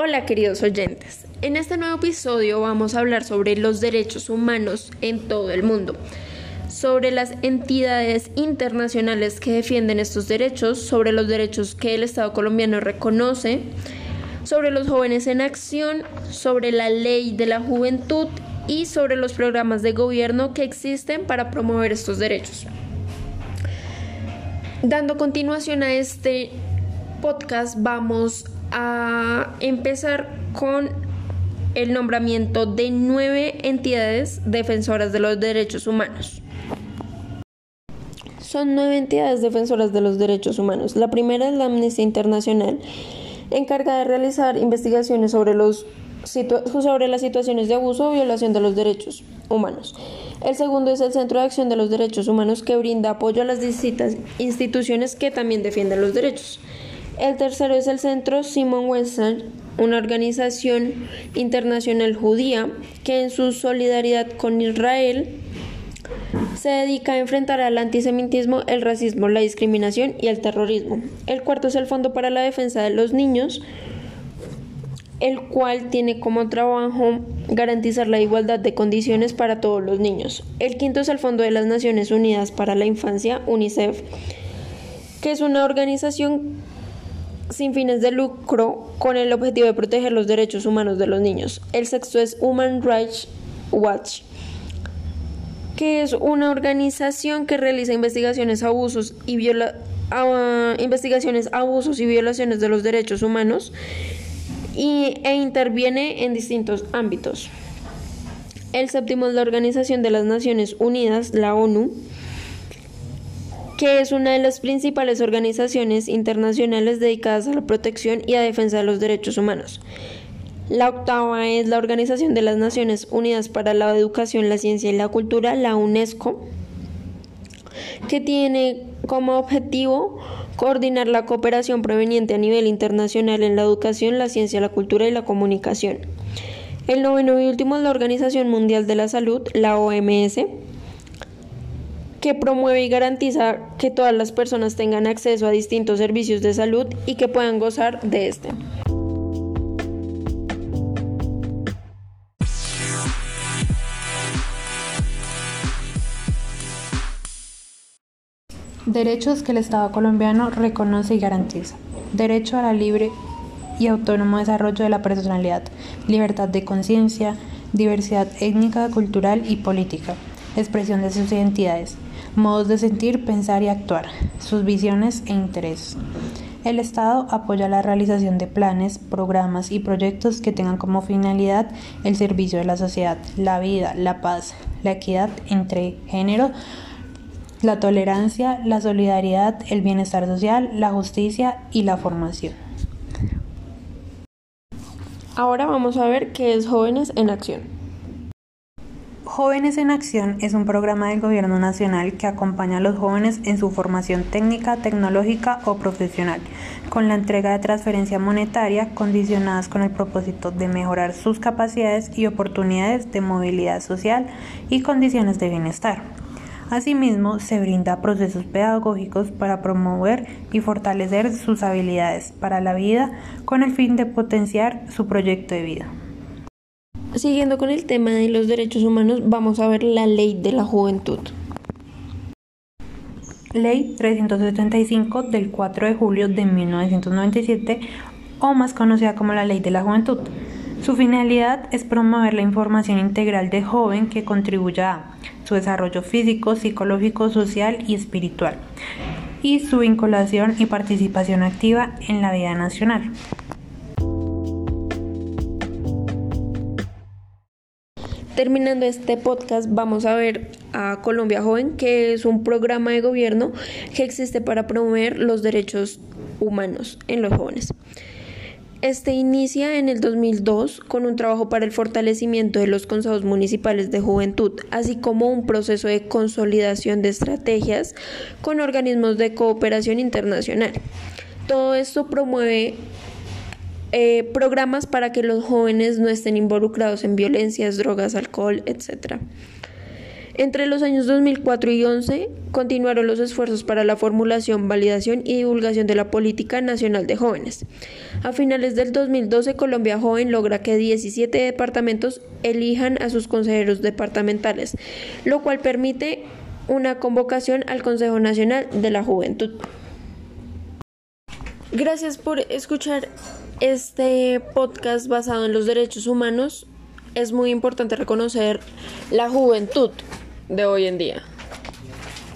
Hola queridos oyentes, en este nuevo episodio vamos a hablar sobre los derechos humanos en todo el mundo, sobre las entidades internacionales que defienden estos derechos, sobre los derechos que el Estado colombiano reconoce, sobre los jóvenes en acción, sobre la ley de la juventud y sobre los programas de gobierno que existen para promover estos derechos. Dando continuación a este podcast vamos a empezar con el nombramiento de nueve entidades defensoras de los derechos humanos. Son nueve entidades defensoras de los derechos humanos. La primera es la Amnistía Internacional, encargada de realizar investigaciones sobre, los sobre las situaciones de abuso o violación de los derechos humanos. El segundo es el Centro de Acción de los Derechos Humanos, que brinda apoyo a las distintas instituciones que también defienden los derechos. El tercero es el Centro Simon Wesson, una organización internacional judía que en su solidaridad con Israel se dedica a enfrentar al antisemitismo, el racismo, la discriminación y el terrorismo. El cuarto es el Fondo para la Defensa de los Niños, el cual tiene como trabajo garantizar la igualdad de condiciones para todos los niños. El quinto es el Fondo de las Naciones Unidas para la Infancia, UNICEF, que es una organización sin fines de lucro con el objetivo de proteger los derechos humanos de los niños. El sexto es Human Rights Watch, que es una organización que realiza investigaciones abusos y viola, investigaciones abusos y violaciones de los derechos humanos y, e interviene en distintos ámbitos. El séptimo es la Organización de las Naciones Unidas, la ONU, que es una de las principales organizaciones internacionales dedicadas a la protección y a defensa de los derechos humanos. La octava es la Organización de las Naciones Unidas para la Educación, la Ciencia y la Cultura, la UNESCO, que tiene como objetivo coordinar la cooperación proveniente a nivel internacional en la educación, la ciencia, la cultura y la comunicación. El noveno y último es la Organización Mundial de la Salud, la OMS, que promueve y garantiza que todas las personas tengan acceso a distintos servicios de salud y que puedan gozar de este. Derechos que el Estado colombiano reconoce y garantiza. Derecho a la libre y autónomo desarrollo de la personalidad, libertad de conciencia, diversidad étnica, cultural y política, expresión de sus identidades, modos de sentir, pensar y actuar, sus visiones e intereses. El Estado apoya la realización de planes, programas y proyectos que tengan como finalidad el servicio de la sociedad, la vida, la paz, la equidad entre género, la tolerancia, la solidaridad, el bienestar social, la justicia y la formación. Ahora vamos a ver qué es Jóvenes en Acción. Jóvenes en Acción es un programa del Gobierno Nacional que acompaña a los jóvenes en su formación técnica, tecnológica o profesional, con la entrega de transferencia monetaria condicionadas con el propósito de mejorar sus capacidades y oportunidades de movilidad social y condiciones de bienestar. Asimismo, se brinda procesos pedagógicos para promover y fortalecer sus habilidades para la vida con el fin de potenciar su proyecto de vida. Siguiendo con el tema de los derechos humanos, vamos a ver la ley de la juventud. Ley 375 del 4 de julio de 1997, o más conocida como la Ley de la Juventud. Su finalidad es promover la información integral de joven que contribuya a su desarrollo físico, psicológico, social y espiritual, y su vinculación y participación activa en la vida nacional. Terminando este podcast, vamos a ver a Colombia Joven, que es un programa de gobierno que existe para promover los derechos humanos en los jóvenes. Este inicia en el 2002 con un trabajo para el fortalecimiento de los consejos municipales de juventud, así como un proceso de consolidación de estrategias con organismos de cooperación internacional. Todo esto promueve eh, programas para que los jóvenes no estén involucrados en violencias, drogas, alcohol, etc. Entre los años 2004 y 2011 continuaron los esfuerzos para la formulación, validación y divulgación de la política nacional de jóvenes. A finales del 2012, Colombia Joven logra que 17 departamentos elijan a sus consejeros departamentales, lo cual permite una convocación al Consejo Nacional de la Juventud. Gracias por escuchar este podcast basado en los derechos humanos. Es muy importante reconocer la juventud de hoy en día.